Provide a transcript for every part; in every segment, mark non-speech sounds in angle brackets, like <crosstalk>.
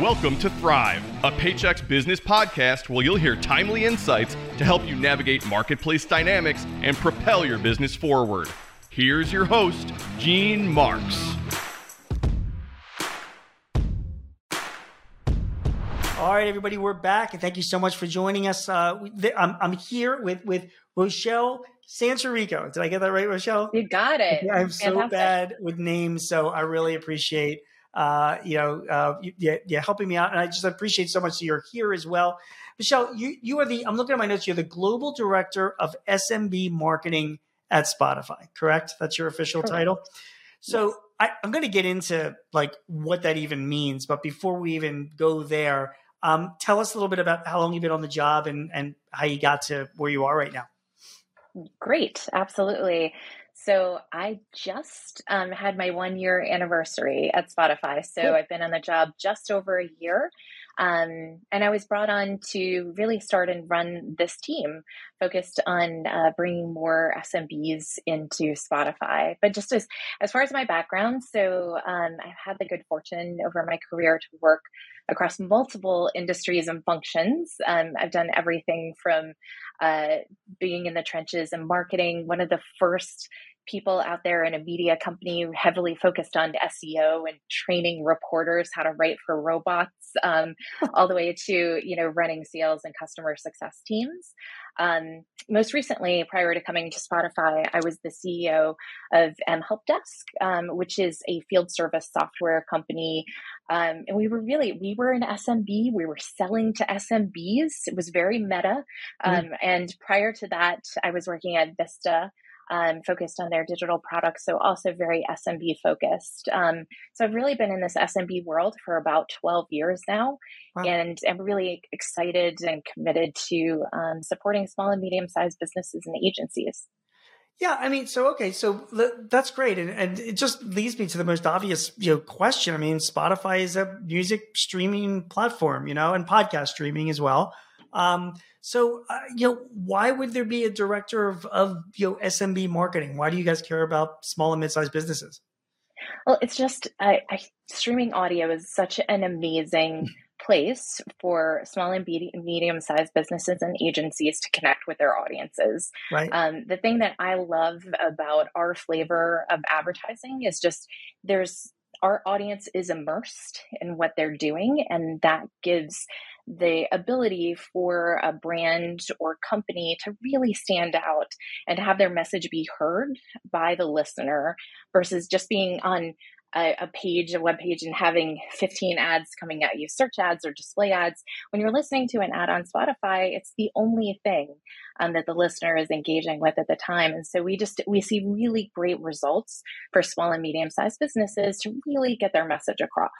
Welcome to Thrive, a Paychex business podcast where you'll hear timely insights to help you navigate marketplace dynamics and propel your business forward. Here's your host, Gene Marks. All right, everybody, we're back, and thank you so much for joining us. Uh, I'm, I'm here with with Rochelle Sanchirico. Did I get that right, Rochelle? You got it. Yeah, I'm so Fantastic. bad with names, so I really appreciate uh, you know, uh, yeah, yeah, helping me out. And I just appreciate so much that you're here as well. Michelle, you, you are the, I'm looking at my notes, you're the global director of SMB marketing at Spotify, correct? That's your official correct. title. So yes. I, I'm going to get into like what that even means. But before we even go there, um, tell us a little bit about how long you've been on the job and, and how you got to where you are right now. Great. Absolutely. So I just um, had my one year anniversary at Spotify. So. I've been on the job just over a year. Um, and I was brought on to really start and run this team focused on uh, bringing more SMBs into Spotify. But just as, as far as my background, so um, I've had the good fortune over my career to work across multiple industries and functions. Um, I've done everything from uh, being in the trenches and marketing. One of the first people out there in a media company heavily focused on SEO and training reporters how to write for robots, um, <laughs> all the way to you know running sales and customer success teams. Um, most recently, prior to coming to Spotify, I was the CEO of mHelpDesk, um, which is a field service software company. Um, and we were really, we were an SMB. We were selling to SMBs. It was very meta. Mm-hmm. And prior to that, I was working at Vista um, focused on their digital products, so also very SMB focused. Um, so I've really been in this SMB world for about 12 years now, wow. and I'm really excited and committed to um, supporting small and medium sized businesses and agencies. Yeah, I mean, so okay, so that's great, and, and it just leads me to the most obvious, you know, question. I mean, Spotify is a music streaming platform, you know, and podcast streaming as well. Um, so, uh, you know, why would there be a director of, of you know SMB marketing? Why do you guys care about small and mid-sized businesses? Well, it's just I, I, streaming audio is such an amazing place for small and medium-sized businesses and agencies to connect with their audiences. Right. Um, the thing that I love about our flavor of advertising is just there's our audience is immersed in what they're doing, and that gives the ability for a brand or company to really stand out and have their message be heard by the listener versus just being on a, a, page, a web page, and having 15 ads coming at you, search ads or display ads. When you're listening to an ad on Spotify, it's the only thing um, that the listener is engaging with at the time. And so we just we see really great results for small and medium sized businesses to really get their message across.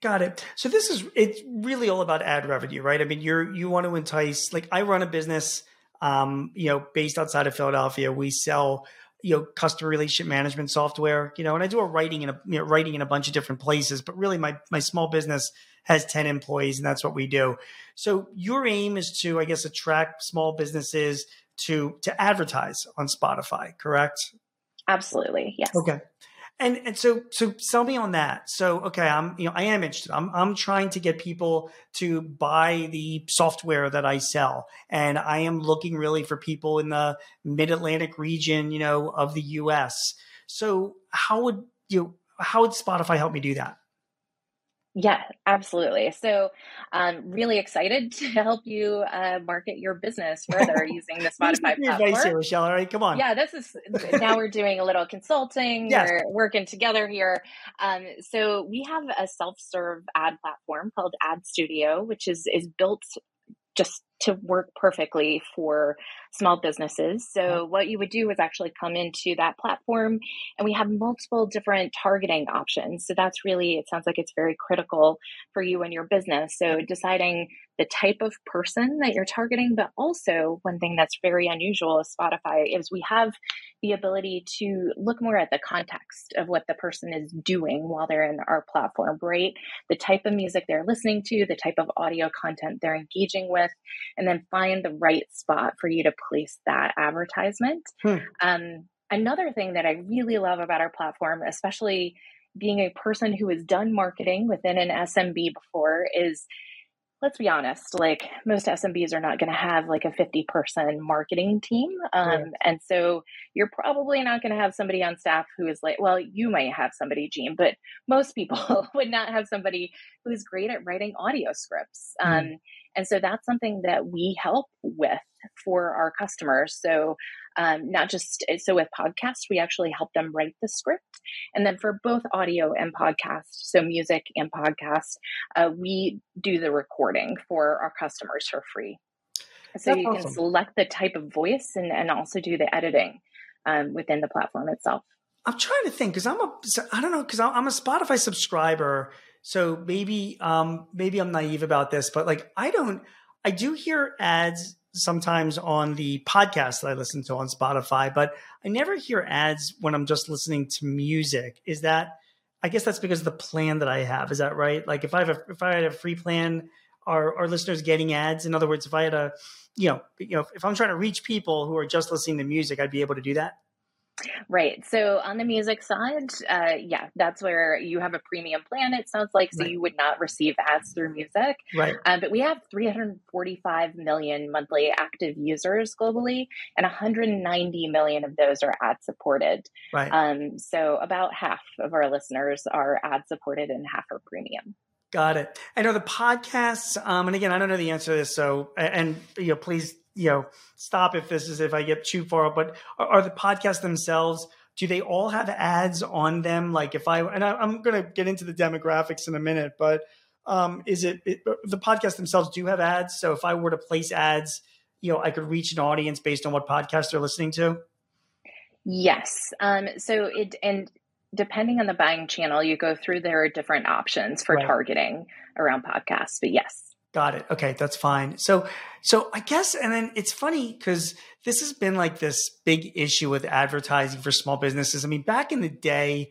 Got it. So this is it's really all about ad revenue, right? I mean, you're you want to entice like I run a business um, you know, based outside of Philadelphia. We sell you know customer relationship management software, you know, and I do a writing in a you know, writing in a bunch of different places, but really my my small business has 10 employees and that's what we do. So your aim is to I guess attract small businesses to to advertise on Spotify, correct? Absolutely. Yes. Okay. And and so so sell me on that. So okay, I'm you know I am interested. I'm I'm trying to get people to buy the software that I sell, and I am looking really for people in the Mid Atlantic region, you know, of the U.S. So how would you how would Spotify help me do that? Yeah, absolutely. So, um, really excited <laughs> to help you uh, market your business further using the <laughs> Spotify platform. Advice here, Rochelle. All right, come on. Yeah, this is now we're doing a little consulting. Yes. We're working together here. Um, so we have a self-serve ad platform called Ad Studio, which is is built just to work perfectly for small businesses. So what you would do is actually come into that platform and we have multiple different targeting options. So that's really it sounds like it's very critical for you and your business. So deciding the type of person that you're targeting, but also one thing that's very unusual with Spotify is we have the ability to look more at the context of what the person is doing while they're in our platform, right? The type of music they're listening to, the type of audio content they're engaging with, and then find the right spot for you to place that advertisement. Hmm. Um, another thing that I really love about our platform, especially being a person who has done marketing within an SMB before is let's be honest, like most SMBs are not going to have like a 50 person marketing team. Um, right. And so you're probably not going to have somebody on staff who is like, well, you might have somebody, Gene, but most people <laughs> would not have somebody who's great at writing audio scripts. Mm. Um, and so that's something that we help with for our customers. So, um, not just so with podcasts, we actually help them write the script. And then for both audio and podcast, so music and podcast, uh, we do the recording for our customers for free. So That's you awesome. can select the type of voice and, and also do the editing um, within the platform itself. I'm trying to think because I'm a I don't know because I'm a Spotify subscriber so maybe um, maybe I'm naive about this, but like I don't I do hear ads sometimes on the podcast that I listen to on Spotify, but I never hear ads when I'm just listening to music. Is that I guess that's because of the plan that I have. Is that right? Like if I have a if I had a free plan, are are listeners getting ads? In other words, if I had a you know, you know, if I'm trying to reach people who are just listening to music, I'd be able to do that. Right. So on the music side, uh, yeah, that's where you have a premium plan. It sounds like so right. you would not receive ads through music. Right. Um, but we have 345 million monthly active users globally, and 190 million of those are ad supported. Right. Um, so about half of our listeners are ad supported, and half are premium. Got it. I know the podcasts, um, and again, I don't know the answer to this, so and you know, please you know, stop if this is if I get too far. But are, are the podcasts themselves? Do they all have ads on them? Like if I and I, am going to get into the demographics in a minute, but um, is it, it the podcasts themselves do have ads? So if I were to place ads, you know, I could reach an audience based on what podcast they're listening to. Yes. Um, so it and depending on the buying channel, you go through there are different options for right. targeting around podcasts. But yes. Got it. Okay, that's fine. So, so I guess, and then it's funny because this has been like this big issue with advertising for small businesses. I mean, back in the day,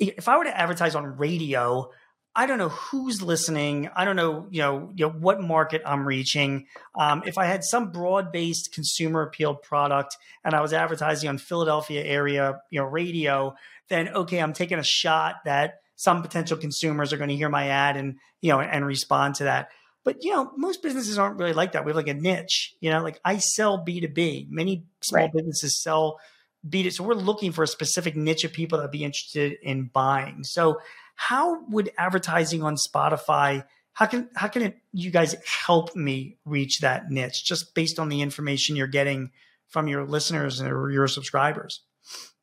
if I were to advertise on radio, I don't know who's listening. I don't know, you know, you know what market I'm reaching. Um, if I had some broad-based consumer appeal product and I was advertising on Philadelphia area, you know, radio, then okay, I'm taking a shot that some potential consumers are going to hear my ad and you know and respond to that. But you know, most businesses aren't really like that. We have like a niche. You know, like I sell B two B. Many small right. businesses sell B two B. So we're looking for a specific niche of people that be interested in buying. So how would advertising on Spotify? How can how can it, you guys help me reach that niche just based on the information you're getting from your listeners or your subscribers?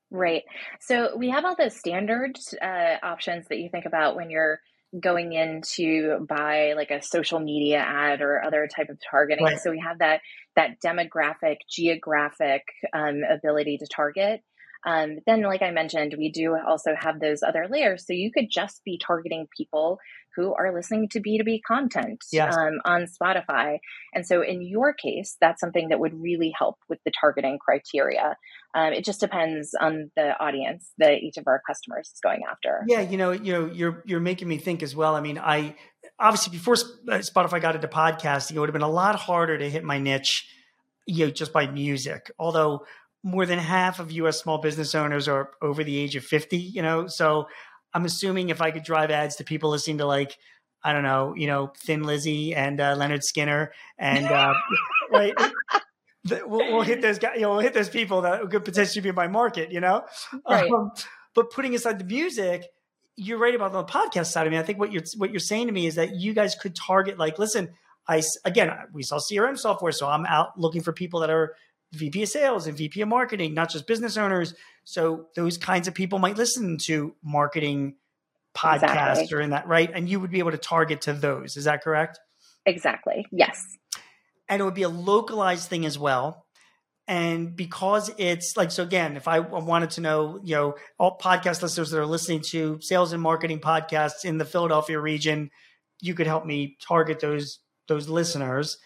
Right. So we have all the standard uh, options that you think about when you're going in to buy like a social media ad or other type of targeting. Right. So we have that that demographic, geographic um, ability to target. Um, then, like I mentioned, we do also have those other layers. So you could just be targeting people who are listening to B2B content yes. um, on Spotify. And so, in your case, that's something that would really help with the targeting criteria. Um, it just depends on the audience that each of our customers is going after. Yeah, you know, you know, you're you're making me think as well. I mean, I obviously before uh, Spotify got into podcasting, it would have been a lot harder to hit my niche, you know, just by music. Although more than half of U.S. small business owners are over the age of 50, you know, so I'm assuming if I could drive ads to people listening to like, I don't know, you know, Thin Lizzy and uh, Lynyrd Skynyrd and, uh, <laughs> right. We'll, we'll, hit those guys, you know, we'll hit those people that could potentially be my market, you know? Right. Um, but putting aside the music, you're right about the podcast side. I mean, I think what you're, what you're saying to me is that you guys could target like, listen, I, again, we sell CRM software. So I'm out looking for people that are VP of sales and VP of marketing, not just business owners. So those kinds of people might listen to marketing podcasts exactly. or in that, right? And you would be able to target to those. Is that correct? Exactly. Yes. And it would be a localized thing as well. And because it's like, so again, if I wanted to know, you know, all podcast listeners that are listening to sales and marketing podcasts in the Philadelphia region, you could help me target those those listeners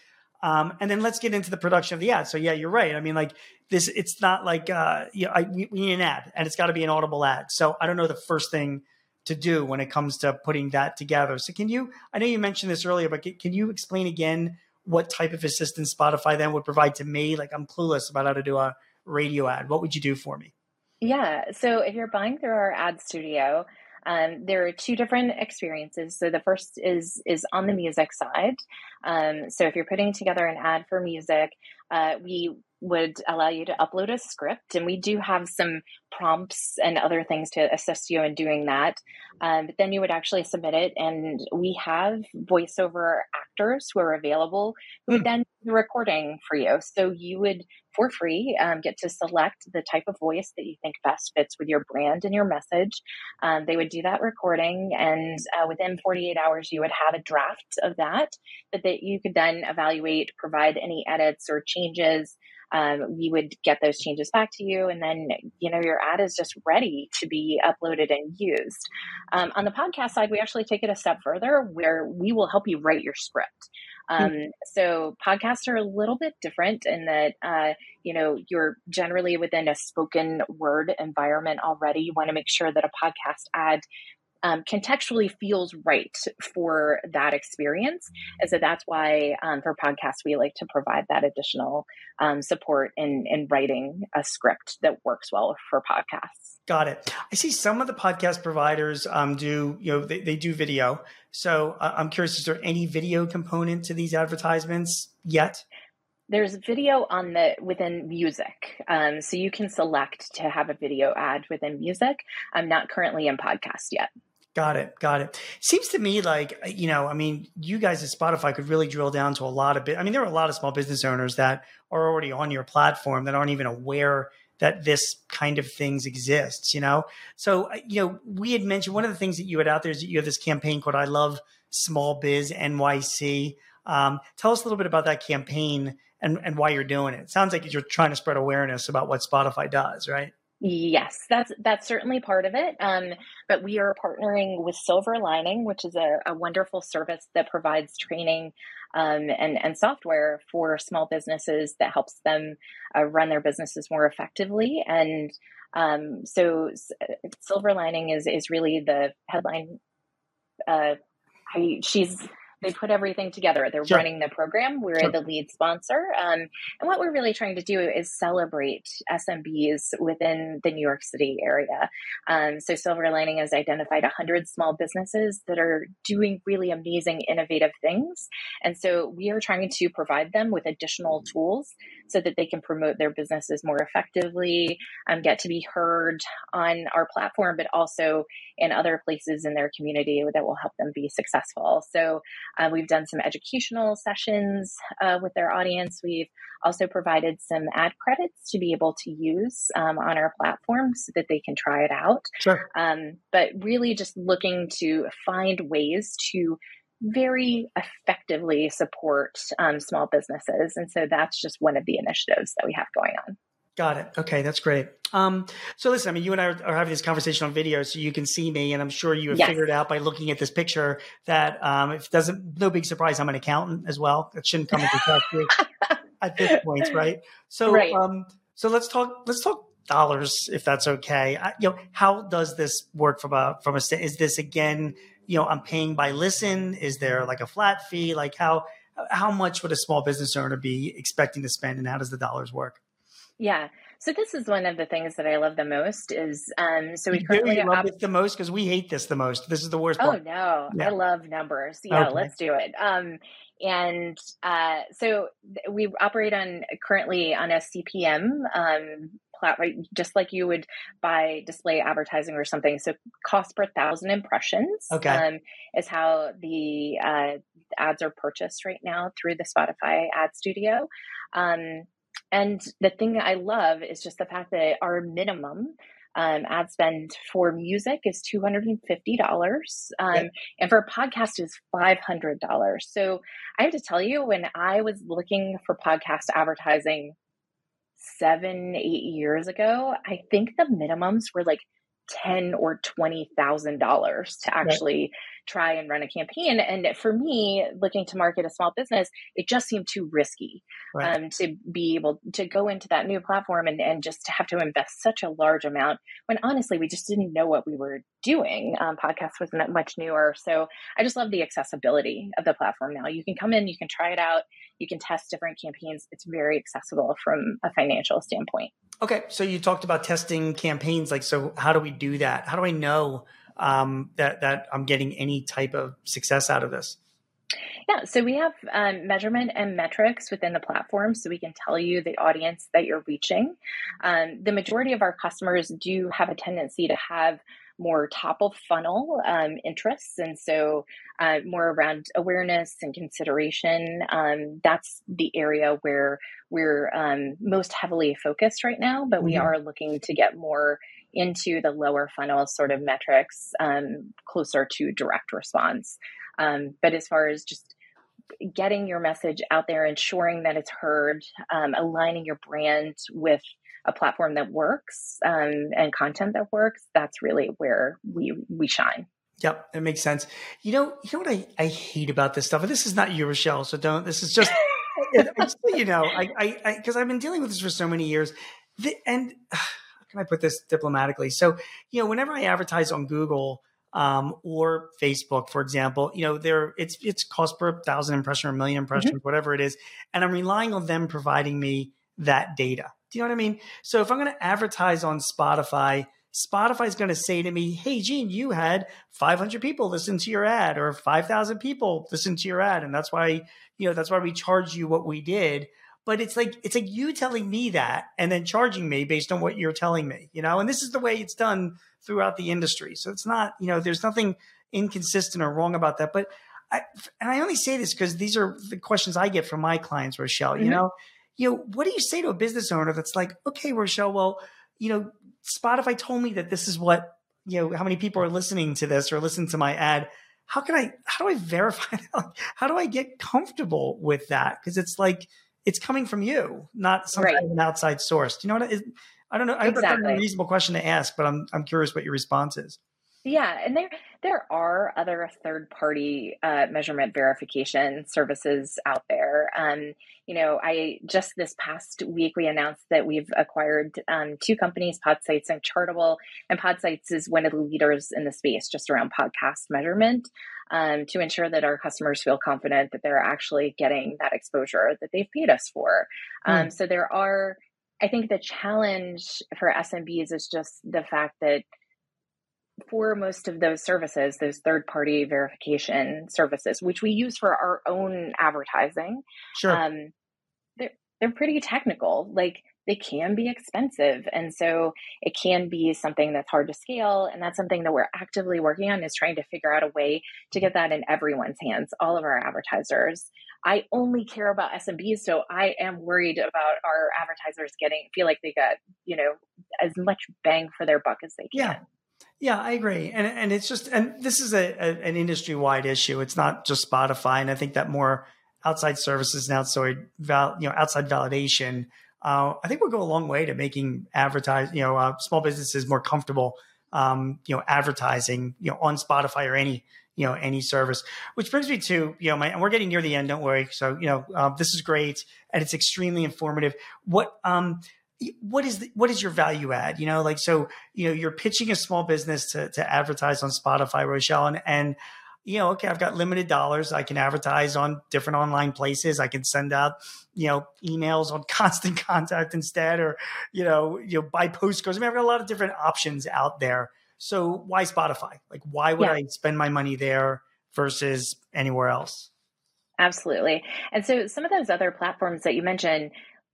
um, and then let's get into the production of the ad. So yeah, you're right. I mean, like this, it's not like uh, you know, I, we, we need an ad, and it's got to be an audible ad. So I don't know the first thing to do when it comes to putting that together. So can you? I know you mentioned this earlier, but can you explain again what type of assistance Spotify then would provide to me? Like I'm clueless about how to do a radio ad. What would you do for me? Yeah. So if you're buying through our ad studio, Um, there are two different experiences. So the first is is on the music side. Um, so if you're putting together an ad for music, uh, we would allow you to upload a script, and we do have some prompts and other things to assist you in doing that. Um, but then you would actually submit it, and we have voiceover actors who are available who would hmm. then do the recording for you. So you would, for free, um, get to select the type of voice that you think best fits with your brand and your message. Um, they would do that recording, and uh, within 48 hours, you would have a draft of that that, that you could then evaluate, provide any edits or changes um, we would get those changes back to you. And then you know your ad is just ready to be uploaded and used. Um, on the podcast side we actually take it a step further where we will help you write your script. Hmm. um, so podcasts are a little bit different in that uh, you know you're generally within a spoken word environment already. You want to make sure that a podcast ad um, contextually feels right for that experience. And so that's why um, for podcasts, we like to provide that additional um, support in, in writing a script that works well for podcasts. Got it. I see some of the podcast providers um, do, you know, they, they do video. So uh, I'm curious, is there any video component to these advertisements yet? There's video on the within music um, so you can select to have a video ad within music i'm not currently in podcast yet Got it. Got it. Seems to me like, you know, I mean, you guys at Spotify could really drill down to a lot of bit. I mean, there are a lot of small business owners that are already on your platform that aren't even aware that this kind of things exists, you know? So, uh, you know, we had mentioned one of the things that you had out there is that you have this campaign called I Love Small Biz NYC. Um, tell us a little bit about that campaign and, and why you're doing it. It sounds like you're trying to spread awareness about what Spotify does, right? Yes, that's that's certainly part of it. Um, but we are partnering with Silver Lining, which is a, a wonderful service that provides training um, and and software for small businesses that helps them uh, run their businesses more effectively. And um, so, Silver Lining is is really the headline. Uh, I, she's they put everything together. They're sure. running the program. We're sure. the lead sponsor. Um, and what we're really trying to do is celebrate SMBs within the New York City area. Um, so Silver Lining has identified 100 small businesses that are doing really amazing, innovative things. And so we are trying to provide them with additional tools so that they can promote their businesses more effectively, um, get to be heard on our platform, but also in other places in their community that will help them be successful. So uh, we've done some educational sessions uh, with their audience. We've also provided some ad credits to be able to use um, on our platform so that they can try it out. Sure. Um, but really just looking to find ways to very effectively support um, small businesses. And so that's just one of the initiatives that we have going on. Got it. Okay, that's great. Um, so listen, I mean, you and I are, are, having this conversation on video, so you can see me, and I'm sure you have yes. figured out by looking at this picture that um, if it doesn't, no big surprise, I'm an accountant as well. That shouldn't come into question <laughs> at this point, right? So, right. Um, so let's talk. Let's talk dollars, if that's okay. I, you know, how does this work from a from a? Is this again? You know, I'm paying by listen. Is there like a flat fee? Like how how much would a small business owner be expecting to spend, and how does the dollars work? Yeah. So this is one of the things that I love the most is um so we you currently love op- the most because we hate this the most. This is the worst oh, part. Oh no. Yeah. I love numbers. Yeah, okay. let's do it. Um and uh so we operate on currently on a CPM um platform just like you would buy display advertising or something. So cost per thousand impressions okay. um is how the uh ads are purchased right now through the Spotify ad studio. Um and the thing I love is just the fact that our minimum um, ad spend for music is two hundred and fifty dollars, um, and for a podcast is five hundred dollars. So I have to tell you, when I was looking for podcast advertising seven, eight years ago, I think the minimums were like ten or twenty thousand dollars to actually try and run a campaign. And for me, looking to market a small business, it just seemed too risky right. um, to be able to go into that new platform and, and just to have to invest such a large amount when honestly, we just didn't know what we were doing. Um, podcast wasn't much newer. So I just love the accessibility of the platform now. You can come in, you can try it out, you can test different campaigns. It's very accessible from a financial standpoint. Okay. So you talked about testing campaigns. Like, so how do we do that? How do I know um, that that I'm getting any type of success out of this? Yeah, so we have um, measurement and metrics within the platform, so we can tell you the audience that you're reaching. Um, the majority of our customers do have a tendency to have more top of funnel um, interests, and so uh, more around awareness and consideration. Um, that's the area where we're um, most heavily focused right now, but we mm-hmm. are looking to get more into the lower funnel sort of metrics um, closer to direct response. Um, but as far as just getting your message out there, ensuring that it's heard, um, aligning your brand with a platform that works um, and content that works, that's really where we we shine. Yep, that makes sense. You know, you know what I, I hate about this stuff, and this is not you, Rochelle. So don't. This is just, <laughs> you know, I I because I've been dealing with this for so many years, the, and uh, <sighs> how can I put this diplomatically? So you know, whenever I advertise on Google, um, or Facebook, for example, you know, there it's it's cost per thousand impression or million impressions, mm-hmm. whatever it is, and I'm relying on them providing me that data. Do you know what I mean? So if I'm going to advertise on Spotify, Spotify is going to say to me, "Hey, Gene, you had 500 people listen to your ad, or 5,000 people listen to your ad, and that's why you know that's why we charge you what we did." But it's like it's like you telling me that and then charging me based on what you're telling me, you know. And this is the way it's done throughout the industry. So it's not, you know, there's nothing inconsistent or wrong about that. But I, and I only say this because these are the questions I get from my clients, Rochelle. Mm-hmm. You know, you know, what do you say to a business owner that's like, okay, Rochelle, well, you know, Spotify told me that this is what, you know, how many people are listening to this or listen to my ad. How can I, how do I verify <laughs> that? How do I get comfortable with that? Because it's like, it's coming from you, not some right. kind of an outside source. Do you know what? I, I don't know. I exactly. that's a reasonable question to ask, but I'm I'm curious what your response is. Yeah, and there there are other third party uh, measurement verification services out there. Um, you know, I just this past week we announced that we've acquired um, two companies, Podsights and Chartable, and Podsights is one of the leaders in the space just around podcast measurement. Um, to ensure that our customers feel confident that they're actually getting that exposure that they've paid us for. Mm. So there are I think the challenge for SMBs is just the fact that for most of those services, those third party verification services, which we use for our own advertising, sure. Um, they're, they're pretty technical. Like they can be expensive. And so it can be something that's hard to scale. And that's something that we're actively working on is trying to figure out a way to get that in everyone's hands, all of our advertisers. I only care about SMBs, so I am worried about our advertisers getting feel like they got, you know, as much bang for their buck as they can. Yeah. Yeah, I agree, and and it's just and this is a, a an industry wide issue. It's not just Spotify, and I think that more outside services and outside val, you know outside validation uh, I think we'll go a long way to making advertise, you know, uh, small businesses more comfortable, um, you know, advertising, you know, on Spotify or any, you know, any service. Which brings me to, you know, my, and we're getting near the end. Don't worry. So, you know, uh, this is great and it's extremely informative. What, um, what is the, what is your value add? You know, like so, you know, you're pitching a small business to to advertise on Spotify, Rochelle, and and you know, okay, I've got limited dollars. I can advertise on different online places. I can send out, you know, emails on <laughs> constant contact instead, or, you know, you know, buy postcards. I mean, I've got a lot of different options out there. So why Spotify? Like, why would yeah. I spend my money there versus anywhere else? Absolutely. And so some of those other platforms that you mentioned,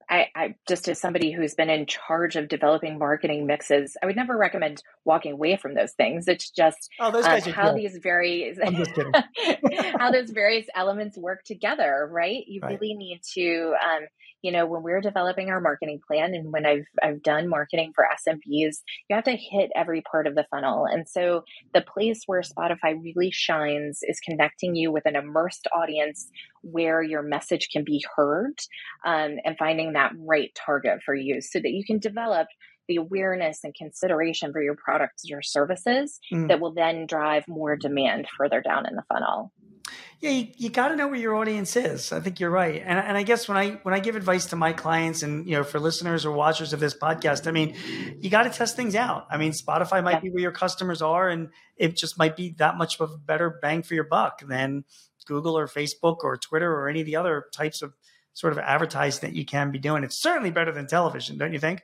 I, I, just as somebody who's been in charge of developing marketing mixes, I would never recommend walking away from those things. It's just oh, um, how these various <laughs> how those various elements work together, right? You right. really need to um, you know, when we're developing our marketing plan and when I've I've done marketing for SMBs, you have to hit every part of the funnel. And so the place where Spotify really shines is connecting you with an immersed audience where your message can be heard um, and finding that right target for you so that you can develop the awareness and consideration for your products or services mm. that will then drive more demand further down in the funnel yeah, you, you got to know where your audience is. I think you're right, and and I guess when I when I give advice to my clients and you know for listeners or watchers of this podcast, I mean, you got to test things out. I mean, Spotify might yeah. be where your customers are, and it just might be that much of a better bang for your buck than Google or Facebook or Twitter or any of the other types of sort of advertising that you can be doing. It's certainly better than television, don't you think?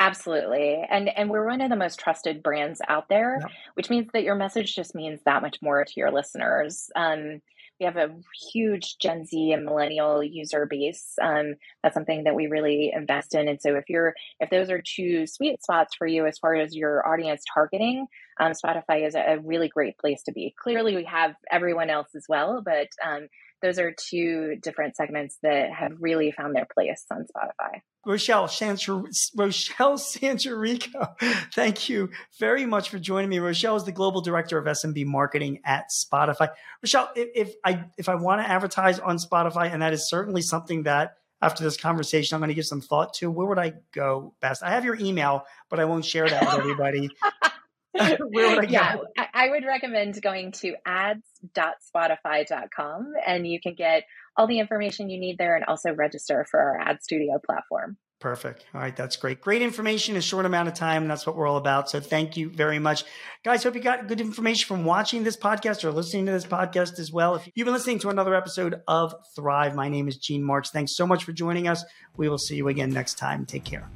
Absolutely. And and we're one of the most trusted brands out there, yep. which means that your message just means that much more to your listeners. Um, we have a huge Gen Z and millennial user base. Um, that's something that we really invest in. And so if you're if those are two sweet spots for you as far as your audience targeting, um, Spotify is a, a, really great place to be. Clearly, we have everyone else as well, but um, those are two different segments that have really found their place on Spotify. Rochelle Sancher, Rochelle Sanchirico, <laughs> thank you very much for joining me. Rochelle is the global director of SMB marketing at Spotify. Rochelle, if, if I if I want to advertise on Spotify, and that is certainly something that after this conversation I'm going to give some thought to, where would I go best? I have your email, but I won't share that with everybody. <laughs> <laughs> Where would I yeah. I would recommend going to ads.spotify.com and you can get all the information you need there and also register for our ad studio platform. Perfect. All right. That's great. Great information in a short amount of time. And that's what we're all about. So thank you very much. Guys, hope you got good information from watching this podcast or listening to this podcast as well. If you've been listening to another episode of Thrive, my name is Gene Marks. Thanks so much for joining us. We will see you again next time. Take care.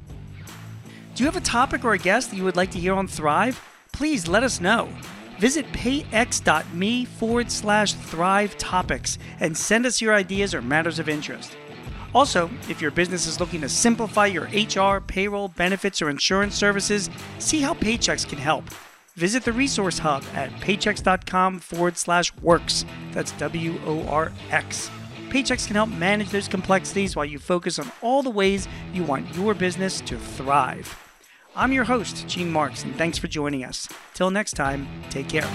Do you have a topic or a guest that you would like to hear on Thrive? Please let us know. Visit payx.me forward slash thrive topics and send us your ideas or matters of interest. Also, if your business is looking to simplify your HR, payroll, benefits, or insurance services, see how Paychex can help. Visit the resource hub at paychex.com forward slash works. That's W O R X. Paychex can help manage those complexities while you focus on all the ways you want your business to thrive. I'm your host, Gene Marks, and thanks for joining us. Till next time, take care.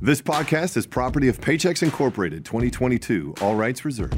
This podcast is property of Paychex Incorporated 2022, all rights reserved.